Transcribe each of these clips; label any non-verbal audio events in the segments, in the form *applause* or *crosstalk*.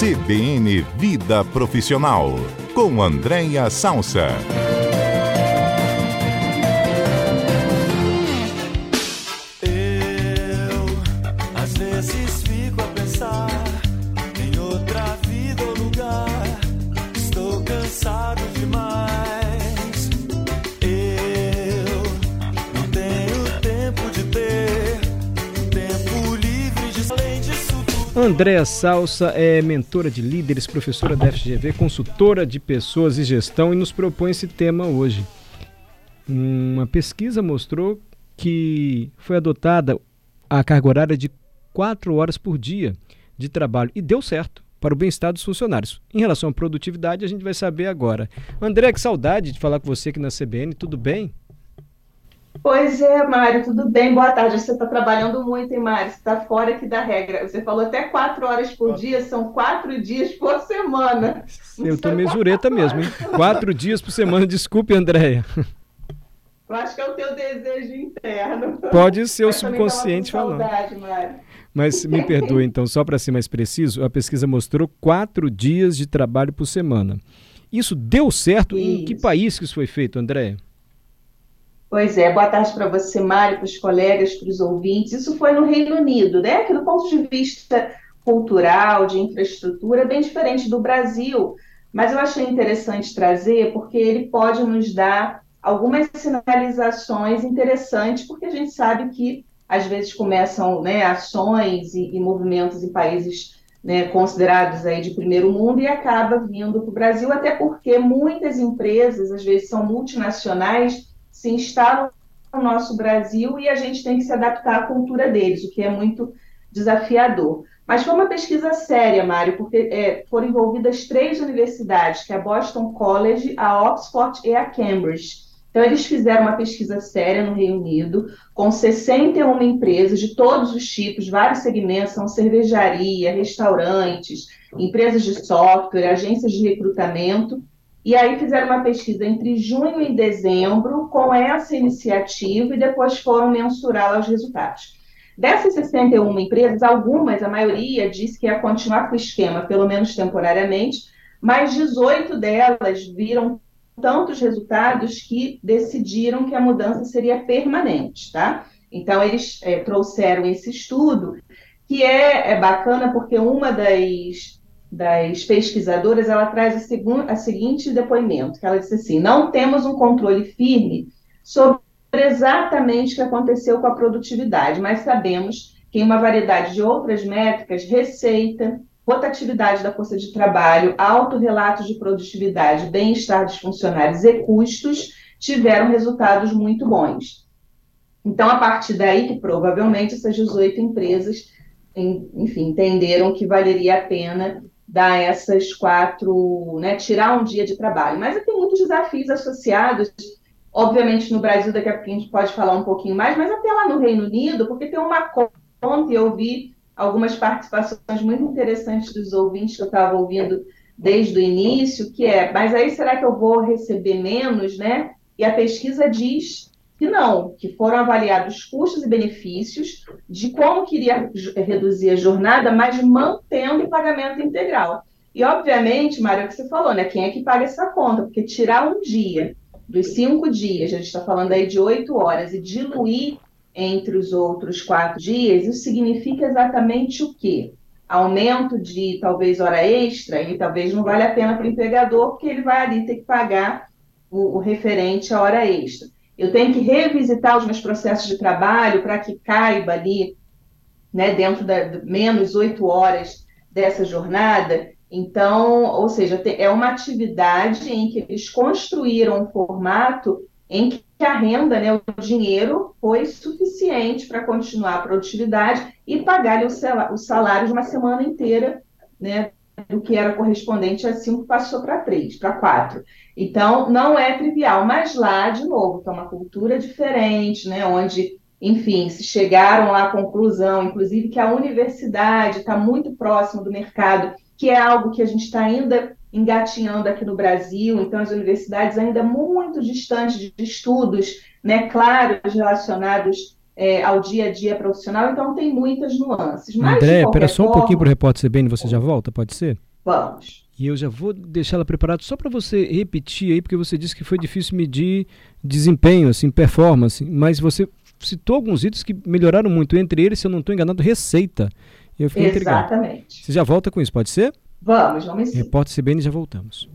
CBN Vida Profissional, com Andréia Salsa. Andréa Salsa é mentora de líderes, professora da FGV, consultora de pessoas e gestão e nos propõe esse tema hoje. Uma pesquisa mostrou que foi adotada a carga horária de 4 horas por dia de trabalho e deu certo para o bem-estar dos funcionários. Em relação à produtividade, a gente vai saber agora. André, que saudade de falar com você aqui na CBN, tudo bem? Pois é, Mário, tudo bem? Boa tarde. Você está trabalhando muito, hein, Mário? Você está fora aqui da regra. Você falou até quatro horas por dia, são quatro dias por semana. Eu tô mesureta mesmo, hein? Quatro dias por semana, desculpe, Andréia. Eu acho que é o teu desejo interno. Pode ser o subconsciente falando. Saudade, Mário. Mas me perdoe, então, só para ser mais preciso, a pesquisa mostrou quatro dias de trabalho por semana. Isso deu certo? Em que Isso. país que isso foi feito, André? Pois é, boa tarde para você, Mário, para os colegas, para os ouvintes. Isso foi no Reino Unido, né? Que do ponto de vista cultural, de infraestrutura, é bem diferente do Brasil. Mas eu achei interessante trazer porque ele pode nos dar algumas sinalizações interessantes, porque a gente sabe que às vezes começam, né, ações e, e movimentos em países né, considerados aí de primeiro mundo e acaba vindo para o Brasil, até porque muitas empresas, às vezes são multinacionais, se instalam no nosso Brasil e a gente tem que se adaptar à cultura deles, o que é muito desafiador. Mas foi uma pesquisa séria, Mário, porque é, foram envolvidas três universidades, que é a Boston College, a Oxford e a Cambridge. Então, eles fizeram uma pesquisa séria no Reino Unido, com 61 empresas de todos os tipos, vários segmentos, são cervejaria, restaurantes, empresas de software, agências de recrutamento, e aí fizeram uma pesquisa entre junho e dezembro com essa iniciativa e depois foram mensurar os resultados. Dessas 61 empresas, algumas, a maioria, disse que ia continuar com o esquema, pelo menos temporariamente, mas 18 delas viram tantos resultados que decidiram que a mudança seria permanente, tá? Então, eles é, trouxeram esse estudo, que é, é bacana porque uma das, das pesquisadoras, ela traz a, segun, a seguinte depoimento, que ela disse assim, não temos um controle firme sobre exatamente o que aconteceu com a produtividade, mas sabemos que em uma variedade de outras métricas, receita, rotatividade da força de trabalho, autorrelatos de produtividade, bem-estar dos funcionários e custos tiveram resultados muito bons. Então, a partir daí que provavelmente essas 18 empresas, enfim, entenderam que valeria a pena dar essas quatro, né, tirar um dia de trabalho. Mas tem muitos desafios associados, obviamente no Brasil, daqui a pouco a gente pode falar um pouquinho mais, mas até lá no Reino Unido, porque tem uma conta, e eu vi algumas participações muito interessantes dos ouvintes que eu estava ouvindo desde o início, que é, mas aí será que eu vou receber menos, né? E a pesquisa diz que não, que foram avaliados custos e benefícios de como queria reduzir a jornada, mas mantendo o pagamento integral. E, obviamente, Mário, é o que você falou, né? Quem é que paga essa conta? Porque tirar um dia dos cinco dias, a gente está falando aí de oito horas, e diluir entre os outros quatro dias, isso significa exatamente o quê? Aumento de talvez hora extra, e talvez não vale a pena para o empregador, porque ele vai ali ter que pagar o, o referente à hora extra. Eu tenho que revisitar os meus processos de trabalho para que caiba ali, né, dentro da menos oito horas dessa jornada. Então, ou seja, é uma atividade em que eles construíram um formato em que a renda, né, o dinheiro, foi suficiente para continuar a produtividade e pagar o salário de uma semana inteira, né, do que era correspondente a cinco passou para três, para quatro. Então, não é trivial, mas lá, de novo, que é uma cultura diferente, né, onde, enfim, se chegaram à conclusão, inclusive, que a universidade está muito próxima do mercado, que é algo que a gente está ainda engatinhando aqui no Brasil, então as universidades ainda muito distantes de estudos, né, claros relacionados é, ao dia a dia profissional, então tem muitas nuances. Mas, André, espera só um pouquinho para o repórter CBN, você já volta, pode ser? Vamos. E eu já vou deixar ela preparada só para você repetir aí, porque você disse que foi difícil medir desempenho, assim, performance, mas você citou alguns itens que melhoraram muito, entre eles, se eu não estou enganado, receita. Eu fiquei Exatamente. Intrigado. Você já volta com isso, pode ser? Vamos, vamos sim. Repórter CBN e já voltamos.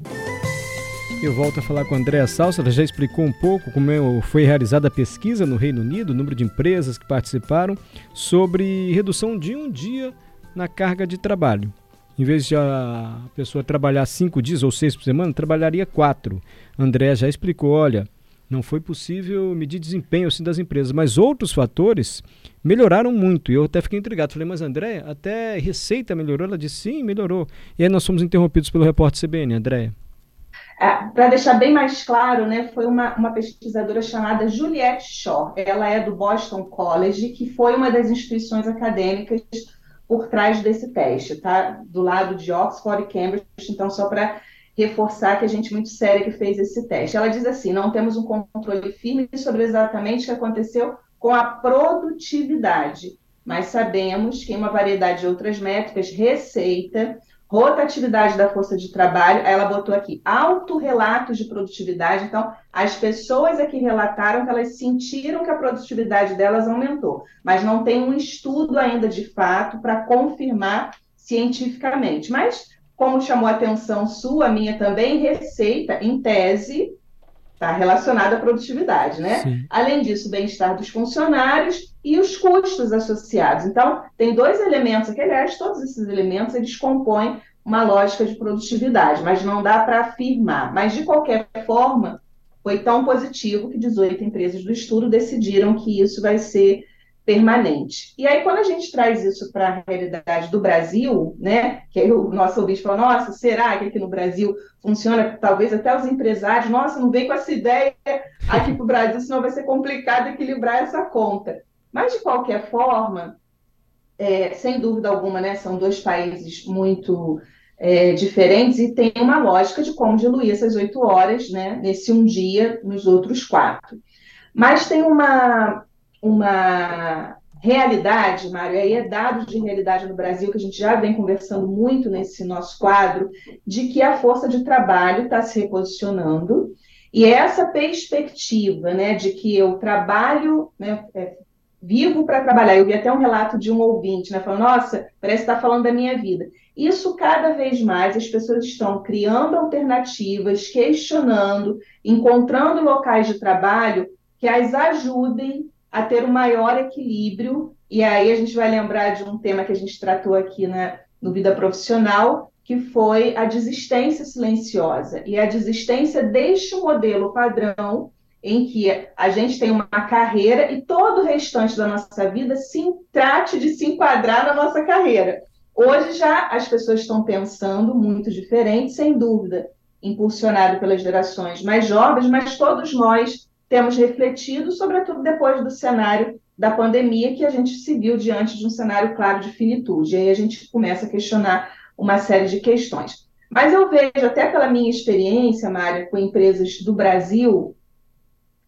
Eu volto a falar com a Andréa Salsa, ela já explicou um pouco como é foi realizada a pesquisa no Reino Unido, o número de empresas que participaram, sobre redução de um dia na carga de trabalho. Em vez de a pessoa trabalhar cinco dias ou seis por semana, trabalharia quatro. André já explicou, olha, não foi possível medir desempenho assim das empresas, mas outros fatores melhoraram muito. E eu até fiquei intrigado. Falei, mas André, até receita melhorou? Ela disse, sim, melhorou. E aí nós fomos interrompidos pelo repórter CBN, Andréia. É, Para deixar bem mais claro, né, foi uma, uma pesquisadora chamada Juliette Shaw. Ela é do Boston College, que foi uma das instituições acadêmicas por trás desse teste, tá? Do lado de Oxford e Cambridge, então só para reforçar que a gente muito séria que fez esse teste. Ela diz assim: não temos um controle firme sobre exatamente o que aconteceu com a produtividade, mas sabemos que em uma variedade de outras métricas, receita, rotatividade da força de trabalho, ela botou aqui autorrelatos de produtividade. Então, as pessoas aqui relataram que elas sentiram que a produtividade delas aumentou, mas não tem um estudo ainda de fato para confirmar cientificamente. Mas, como chamou a atenção sua, minha também, receita, em tese, está relacionada à produtividade, né? Sim. Além disso, o bem-estar dos funcionários e os custos associados. Então, tem dois elementos aqui, aliás, todos esses elementos, eles compõem uma lógica de produtividade, mas não dá para afirmar. Mas, de qualquer forma, foi tão positivo que 18 empresas do estudo decidiram que isso vai ser permanente. E aí, quando a gente traz isso para a realidade do Brasil, né, que aí o nosso ouvinte falou, nossa, será que aqui no Brasil funciona? Talvez até os empresários, nossa, não vem com essa ideia aqui para o Brasil, senão vai ser complicado equilibrar essa conta. Mas, de qualquer forma, é, sem dúvida alguma, né, são dois países muito é, diferentes e tem uma lógica de como diluir essas oito horas, né, nesse um dia, nos outros quatro. Mas tem uma, uma realidade, Mário, aí é dados de realidade no Brasil, que a gente já vem conversando muito nesse nosso quadro, de que a força de trabalho está se reposicionando, e essa perspectiva né, de que eu trabalho, né, é, vivo para trabalhar, eu vi até um relato de um ouvinte, né, falando, nossa, parece que está falando da minha vida. Isso cada vez mais as pessoas estão criando alternativas, questionando, encontrando locais de trabalho que as ajudem a ter um maior equilíbrio. E aí a gente vai lembrar de um tema que a gente tratou aqui na, no Vida Profissional, que foi a desistência silenciosa. E a desistência deste modelo padrão em que a gente tem uma carreira e todo o restante da nossa vida se trate de se enquadrar na nossa carreira. Hoje já as pessoas estão pensando muito diferente, sem dúvida, impulsionado pelas gerações mais jovens, mas todos nós temos refletido, sobretudo depois do cenário da pandemia, que a gente se viu diante de um cenário claro de finitude. E aí a gente começa a questionar uma série de questões. Mas eu vejo, até pela minha experiência, Mária, com empresas do Brasil,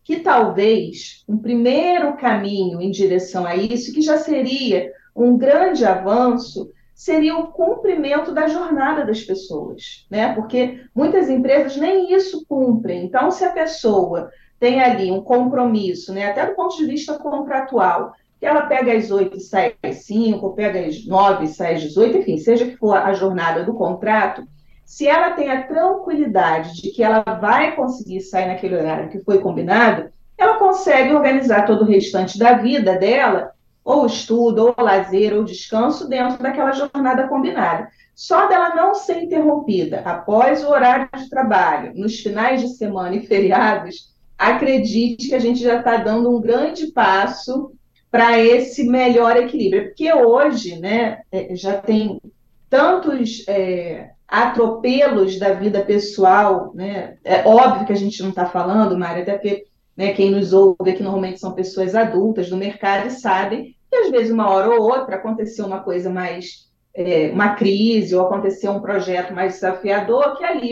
que talvez um primeiro caminho em direção a isso, que já seria um grande avanço, seria o cumprimento da jornada das pessoas, né? Porque muitas empresas nem isso cumprem. Então, se a pessoa tem ali um compromisso, né, até do ponto de vista contratual, que ela pega às 8 e sai às 5, ou pega às 9 e sai às 18, enfim, seja que for a jornada do contrato, se ela tem a tranquilidade de que ela vai conseguir sair naquele horário que foi combinado, ela consegue organizar todo o restante da vida dela, ou estudo, ou lazer, ou descanso, dentro daquela jornada combinada. Só dela não ser interrompida após o horário de trabalho, nos finais de semana e feriados, acredite que a gente já está dando um grande passo para esse melhor equilíbrio. Porque hoje, né, é, já tem tantos é, atropelos da vida pessoal, né? É óbvio que a gente não está falando, Mária, até porque né, quem nos ouve aqui normalmente são pessoas adultas do mercado e sabem que às vezes uma hora ou outra aconteceu uma coisa mais é, uma crise ou aconteceu um projeto mais desafiador que ali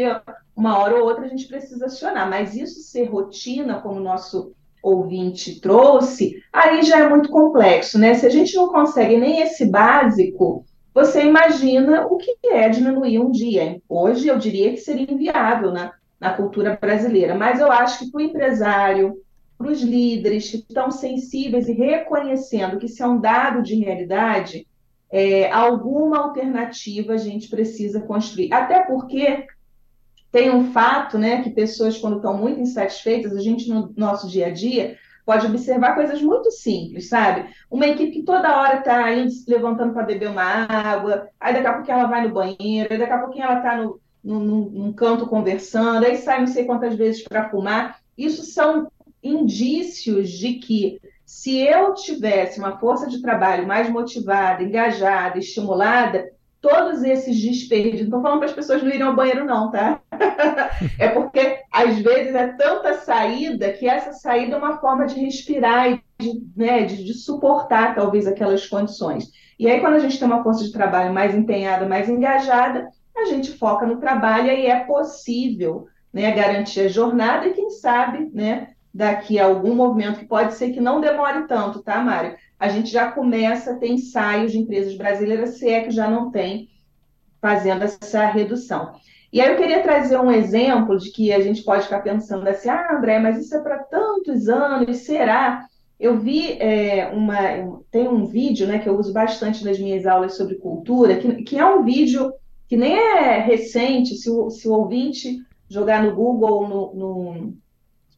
uma hora ou outra a gente precisa acionar, mas isso ser rotina, como o nosso ouvinte trouxe, aí já é muito complexo, né? Se a gente não consegue nem esse básico, você imagina o que é diminuir um dia. Hoje eu diria que seria inviável na, na cultura brasileira, mas eu acho que para o empresário, para os líderes que estão sensíveis e reconhecendo que isso é um dado de realidade, é, alguma alternativa a gente precisa construir. Até porque tem um fato, né, que pessoas, quando estão muito insatisfeitas, a gente no nosso dia a dia pode observar coisas muito simples, sabe? Uma equipe que toda hora está indo se levantando para beber uma água, aí daqui a pouco ela vai no banheiro, aí daqui a pouco ela está no, no, num canto conversando, aí sai não sei quantas vezes para fumar. Isso são indícios de que se eu tivesse uma força de trabalho mais motivada, engajada, estimulada, todos esses desperdícios, não estou falando para as pessoas não irem ao banheiro, não, tá? *laughs* é porque às vezes é tanta saída que essa saída é uma forma de respirar e de, né, de, de suportar talvez aquelas condições. E aí, quando a gente tem uma força de trabalho mais empenhada, mais engajada, a gente foca no trabalho e é possível né, garantir a jornada e, quem sabe, né, daqui a algum movimento, que pode ser que não demore tanto, tá, Mário? a gente já começa a ter ensaios de empresas brasileiras, se é que já não tem, fazendo essa redução. E aí eu queria trazer um exemplo de que a gente pode ficar pensando assim, ah, André, mas isso é para tantos anos, será? Eu vi é, uma. Tem um vídeo né, que eu uso bastante nas minhas aulas sobre cultura, que, que é um vídeo que nem é recente, se o, se o ouvinte jogar no Google, no, no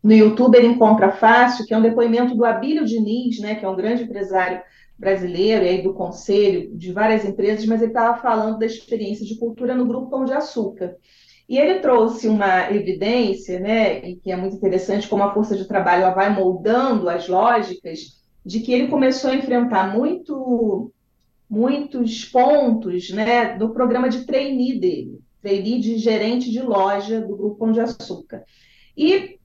no YouTube ele encontra fácil, que é um depoimento do Abílio Diniz, né, que é um grande empresário brasileiro e aí do conselho de várias empresas, mas ele estava falando da experiência de cultura no Grupo Pão de Açúcar. E ele trouxe uma evidência, né, e que é muito interessante, como a força de trabalho ela vai moldando as lógicas, de que ele começou a enfrentar muito, muitos pontos né, do programa de trainee dele, trainee de gerente de loja do Grupo Pão de Açúcar. E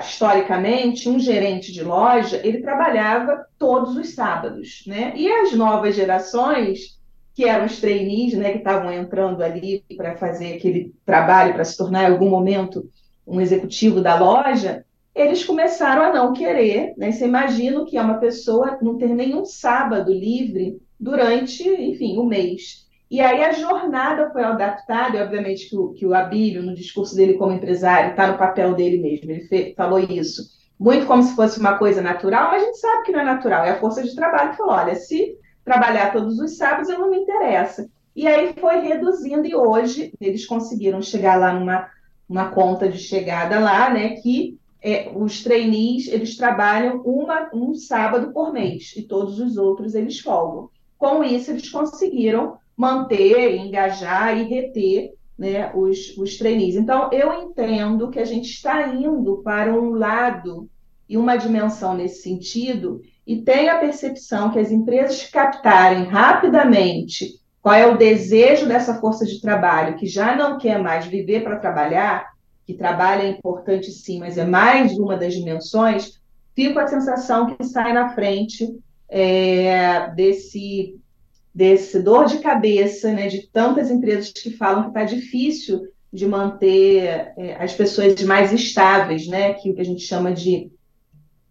historicamente, um gerente de loja, ele trabalhava todos os sábados, né? E as novas gerações, que eram os trainees, né, que estavam entrando ali para fazer aquele trabalho, para se tornar em algum momento um executivo da loja, eles começaram a não querer, né? Você imagina que é uma pessoa não ter nenhum sábado livre durante, enfim, o mês. E aí a jornada foi adaptada, e obviamente que o, que o Abílio, no discurso dele como empresário, está no papel dele mesmo, ele fez, falou isso, muito como se fosse uma coisa natural, mas a gente sabe que não é natural, é a força de trabalho que falou, olha, se trabalhar todos os sábados, eu não me interessa. E aí foi reduzindo, e hoje eles conseguiram chegar lá numa uma conta de chegada lá, né, que é, os trainees, eles trabalham uma, um sábado por mês, e todos os outros eles folgam. Com isso, eles conseguiram manter, engajar e reter né, os, os trainees. Então, eu entendo que a gente está indo para um lado e uma dimensão nesse sentido, e tem a percepção que as empresas captarem rapidamente qual é o desejo dessa força de trabalho, que já não quer mais viver para trabalhar, que trabalho é importante sim, mas é mais uma das dimensões, fico com a sensação que sai na frente é, desse desse dor de cabeça, né, de tantas empresas que falam que está difícil de manter é, as pessoas mais estáveis, né, que o que a gente chama de,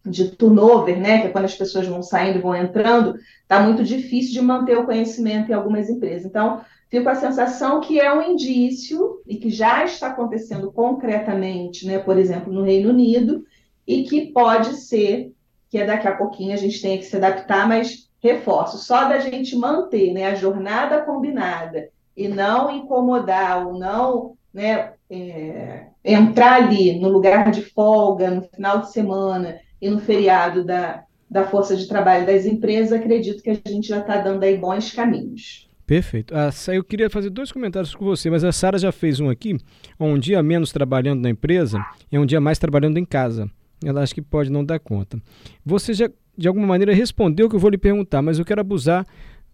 de turnover, né, que é quando as pessoas vão saindo e vão entrando, está muito difícil de manter o conhecimento em algumas empresas. Então, fico com a sensação que é um indício e que já está acontecendo concretamente, né, por exemplo, no Reino Unido, e que pode ser que daqui a pouquinho a gente tenha que se adaptar, mas reforço, só da gente manter né, a jornada combinada e não incomodar ou não né, é, entrar ali no lugar de folga, no final de semana e no feriado da, da força de trabalho das empresas, acredito que a gente já está dando aí bons caminhos. Perfeito. Ah, eu queria fazer dois comentários com você, mas a Sara já fez um aqui, um dia menos trabalhando na empresa e um dia mais trabalhando em casa. Ela acha que pode não dar conta. Você já de alguma maneira, respondeu o que eu vou lhe perguntar, mas eu quero abusar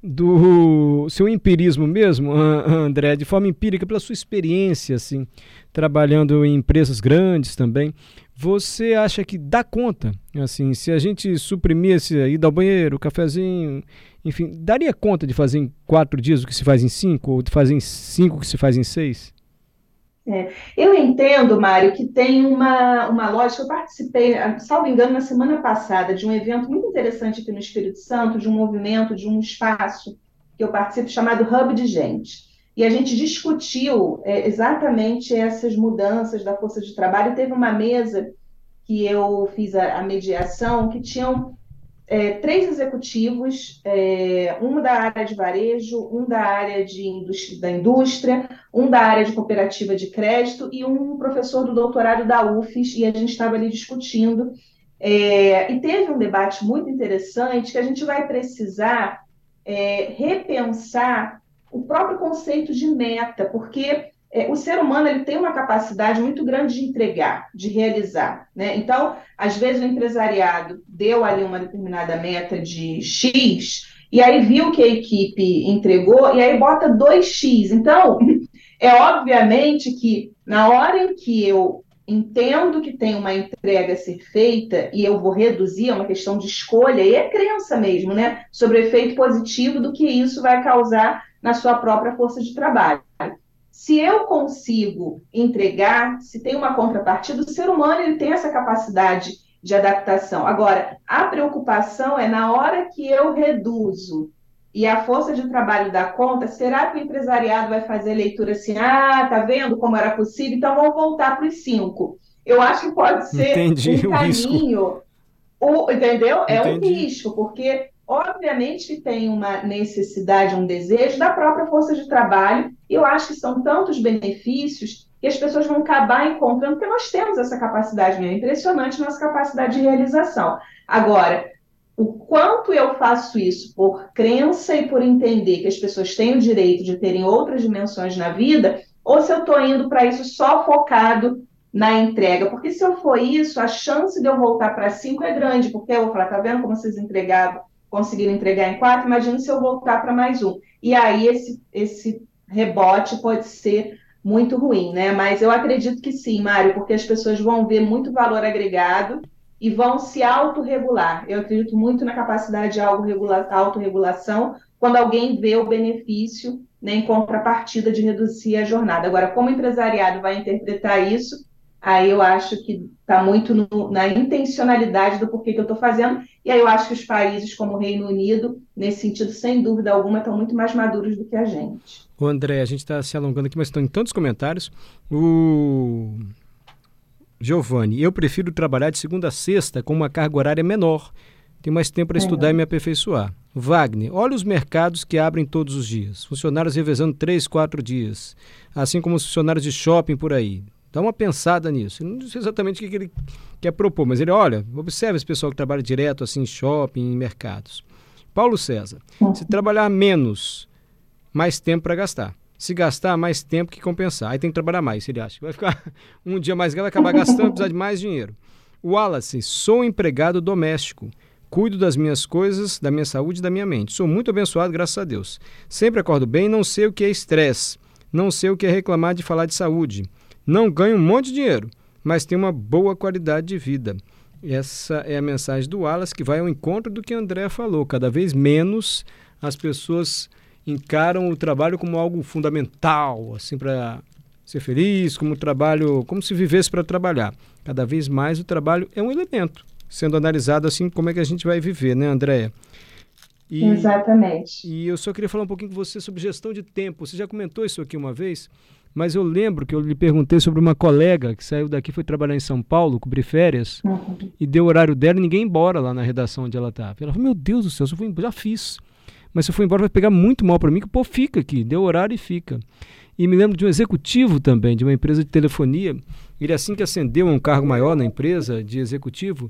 do seu empirismo mesmo, André, de forma empírica, pela sua experiência, assim, trabalhando em empresas grandes também. Você acha que dá conta, assim, se a gente suprimisse a ida ao banheiro, cafezinho, enfim, daria conta de fazer em quatro dias o que se faz em cinco, ou de fazer em cinco o que se faz em seis? É, eu entendo, Mário, que tem uma, uma lógica. Eu participei, salvo engano, na semana passada, de um evento muito interessante aqui no Espírito Santo, de um movimento, de um espaço que eu participo, chamado Hub de Gente. E a gente discutiu é, exatamente essas mudanças da força de trabalho. Teve uma mesa que eu fiz a, a mediação, que tinham é, três executivos, é, um da área de varejo, um da área de indústria, da indústria, um da área de cooperativa de crédito e um professor do doutorado da UFES, e a gente estava ali discutindo. É, e teve um debate muito interessante que a gente vai precisar é, repensar o próprio conceito de meta, porque é, o ser humano ele tem uma capacidade muito grande de entregar, de realizar. Né? Então, às vezes o empresariado deu ali uma determinada meta de X, e aí viu que a equipe entregou, e aí bota 2X. Então, *laughs* é obviamente que na hora em que eu entendo que tem uma entrega a ser feita e eu vou reduzir, é uma questão de escolha, e é crença mesmo, né? Sobre o efeito positivo do que isso vai causar na sua própria força de trabalho. Se eu consigo entregar, se tem uma contrapartida, o ser humano ele tem essa capacidade de adaptação. Agora, a preocupação é na hora que eu reduzo e a força de trabalho dá conta, será que o empresariado vai fazer leitura assim, ah, tá vendo como era possível, então vamos voltar para os cinco. Eu acho que pode ser Entendi, um caminho, o, entendeu? É um risco, porque Obviamente tem uma necessidade, um desejo da própria força de trabalho, e eu acho que são tantos benefícios que as pessoas vão acabar encontrando, porque nós temos essa capacidade, é impressionante nossa capacidade de realização. Agora, o quanto eu faço isso por crença e por entender que as pessoas têm o direito de terem outras dimensões na vida, ou se eu estou indo para isso só focado na entrega, porque se eu for isso, a chance de eu voltar para cinco é grande, porque eu vou falar, tá vendo como vocês entregavam conseguiram entregar em quatro, imagina se eu voltar para mais um. E aí esse, esse rebote pode ser muito ruim, né? Mas eu acredito que sim, Mário, porque as pessoas vão ver muito valor agregado e vão se autorregular. Eu acredito muito na capacidade de autorregulação quando alguém vê o benefício né, em contrapartida de reduzir a jornada. Agora, como o empresariado vai interpretar isso, aí eu acho que está muito no, na intencionalidade do porquê que eu estou fazendo, e aí eu acho que os países como o Reino Unido, nesse sentido, sem dúvida alguma, estão muito mais maduros do que a gente. O André, a gente está se alongando aqui, mas estão em tantos comentários. O Giovanni, eu prefiro trabalhar de segunda a sexta com uma carga horária menor. Tenho mais tempo para estudar é. e me aperfeiçoar. Wagner, olha os mercados que abrem todos os dias. Funcionários revezando três, quatro dias. Assim como os funcionários de shopping por aí. Dá uma pensada nisso. não sei exatamente o que, ele quer propor, mas ele, olha, observe esse pessoal que trabalha direto assim em shopping, em mercados. Paulo César, se trabalhar menos, mais tempo para gastar. Se gastar, mais tempo que compensar. Aí tem que trabalhar mais, ele acha. Vai ficar *laughs* um dia mais, vai acabar gastando, precisar de mais dinheiro. Wallace, sou empregado doméstico. Cuido das minhas coisas, da minha saúde e da minha mente. Sou muito abençoado, graças a Deus. Sempre acordo bem, não sei o que é estresse. Não sei o que é reclamar de falar de saúde. Não ganha um monte de dinheiro, mas tem uma boa qualidade de vida. Essa é a mensagem do Wallace que vai ao encontro do que André falou. Cada vez menos as pessoas encaram o trabalho como algo fundamental, assim para ser feliz, como trabalho, como se vivesse para trabalhar. Cada vez mais o trabalho é um elemento, sendo analisado assim como é que a gente vai viver, né, Andréia? E, Exatamente. E eu só queria falar um pouquinho com você sobre gestão de tempo. Você já comentou isso aqui uma vez? Mas eu lembro que eu lhe perguntei sobre uma colega que saiu daqui, foi trabalhar em São Paulo, cobrir férias, uhum. e deu o horário dela e ninguém embora lá na redação onde ela estava. Ela falou, meu Deus do céu, eu fui, já fiz. Mas se eu for embora vai pegar muito mal para mim, que o povo fica aqui, deu horário e fica. E me lembro de um executivo também, de uma empresa de telefonia. Ele, assim que ascendeu a um cargo maior na empresa de executivo,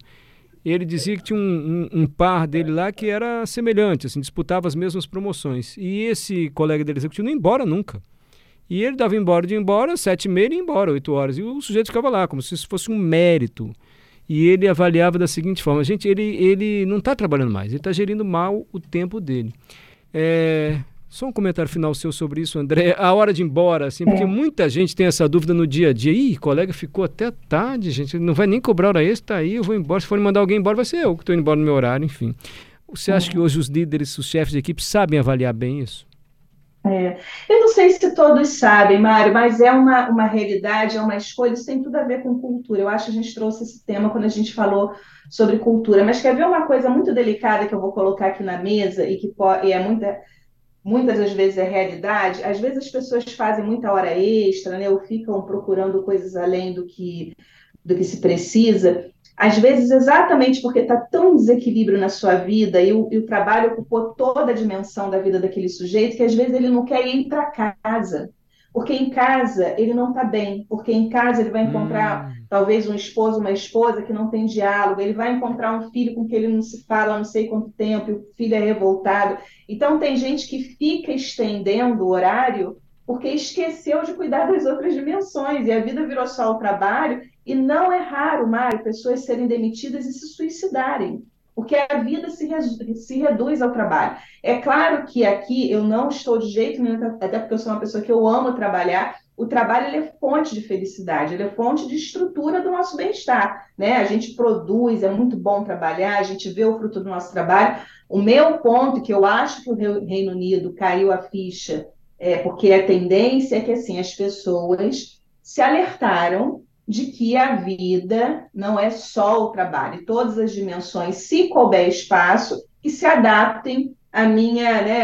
ele dizia que tinha um, um, um, par dele lá que era semelhante, assim, disputava as mesmas promoções. E esse colega dele executivo não ia embora nunca. E ele dava embora de embora, sete e meia e embora, oito horas. E o sujeito ficava lá, como se isso fosse um mérito. E ele avaliava da seguinte forma: gente, ele, ele não está trabalhando mais, ele está gerindo mal o tempo dele. É, só um comentário final seu sobre isso, André. *laughs* A hora de ir embora, assim, porque muita gente tem essa dúvida no dia a dia. Ih, colega ficou até tarde, gente, não vai nem cobrar hora extra, tá aí eu vou embora. Se for mandar alguém embora, vai ser eu que estou indo embora no meu horário, enfim. Você acha que hoje os líderes, os chefes de equipe sabem avaliar bem isso? É. Eu não sei se todos sabem, Mário, mas é uma, uma realidade, é uma escolha, isso tem tudo a ver com cultura. Eu acho que a gente trouxe esse tema quando a gente falou sobre cultura. Mas quer ver uma coisa muito delicada que eu vou colocar aqui na mesa e que e é muita. muitas das vezes é realidade, às vezes as pessoas fazem muita hora extra, né, ou ficam procurando coisas além do que, do que se precisa. Às vezes, exatamente porque está tão desequilíbrio na sua vida e o, e o, trabalho ocupou toda a dimensão da vida daquele sujeito que às vezes ele não quer ir para casa. Porque em casa ele não está bem, porque em casa ele vai encontrar hum. talvez um esposo, uma esposa que não tem diálogo, ele vai encontrar um filho com quem ele não se fala há não sei quanto tempo, e o filho é revoltado. Então tem gente que fica estendendo o horário porque esqueceu de cuidar das outras dimensões, e a vida virou só o trabalho, e não é raro, Mário, pessoas serem demitidas e se suicidarem porque a vida se, se reduz ao trabalho. É claro que aqui eu não estou de jeito nenhum, até porque eu sou uma pessoa que eu amo trabalhar, o trabalho é fonte de felicidade, ele é fonte de estrutura do nosso bem-estar. Né? A gente produz, é muito bom trabalhar, a gente vê o fruto do nosso trabalho. O meu ponto, que eu acho que o Reino Unido caiu a ficha, é, porque a tendência é que assim, as pessoas se alertaram de que a vida não é só o trabalho, todas as dimensões, se couber espaço, que se adaptem à minha, né,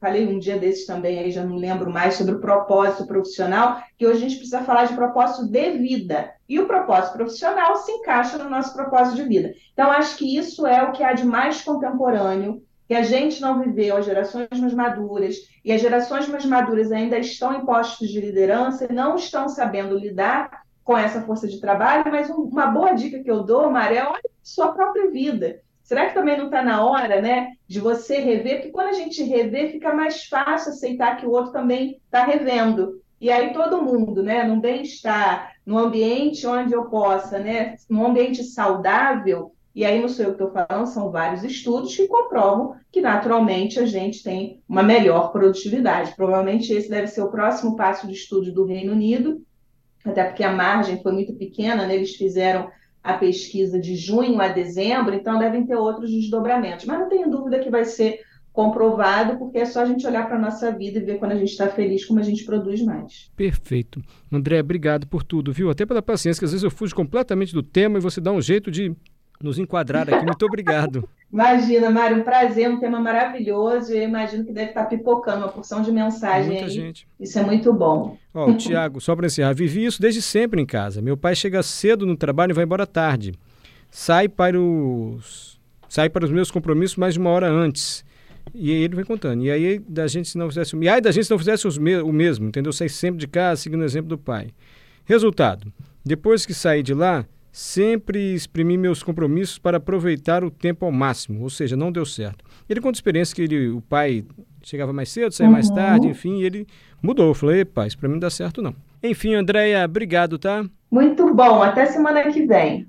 falei um dia desses também, aí já não lembro mais, sobre o propósito profissional, que hoje a gente precisa falar de propósito de vida, e o propósito profissional se encaixa no nosso propósito de vida. Então, acho que isso é o que há de mais contemporâneo, que a gente não viveu, as gerações mais maduras, e as gerações mais maduras ainda estão em postos de liderança e não estão sabendo lidar com essa força de trabalho, mas uma boa dica que eu dou, Maria, é olha sua própria vida. Será que também não está na hora, né, de você rever? Porque quando a gente rever, fica mais fácil aceitar que o outro também está revendo. E aí todo mundo, né, num bem-estar, num ambiente onde eu possa, né, num ambiente saudável, e aí não sou eu que estou falando, são vários estudos que comprovam que naturalmente a gente tem uma melhor produtividade. Provavelmente esse deve ser o próximo passo de estudo do Reino Unido, até porque a margem foi muito pequena, né? eles fizeram a pesquisa de junho a dezembro, então devem ter outros desdobramentos. Mas não tenho dúvida que vai ser comprovado, porque é só a gente olhar para a nossa vida e ver quando a gente está feliz como a gente produz mais. Perfeito. André, obrigado por tudo, viu? Até pela paciência, que às vezes eu fujo completamente do tema e você dá um jeito de nos enquadrar aqui. Muito obrigado. Imagina, Mário, um prazer, um tema maravilhoso. Eu imagino que deve estar pipocando uma porção de mensagem Muita aí. Gente. Isso é muito bom. Ó, oh, Tiago, só para encerrar, vivi isso desde sempre em casa. Meu pai chega cedo no trabalho e vai embora tarde. Sai para os sai para os meus compromissos mais de uma hora antes. E aí ele vai contando. E aí da gente se não fizesse e aí da gente se não fizesse me o mesmo, entendeu? Sai sempre de casa, seguindo o exemplo do pai. Resultado: depois que saí de lá, Sempre exprimi meus compromissos para aproveitar o tempo ao máximo, ou seja, não deu certo. Ele conta experiência que ele, o pai chegava mais cedo, saía uhum. mais tarde, enfim, ele mudou. Eu falei, pai, isso para mim não dá certo não. Enfim, Andréia, obrigado, tá? Muito bom, até semana que vem.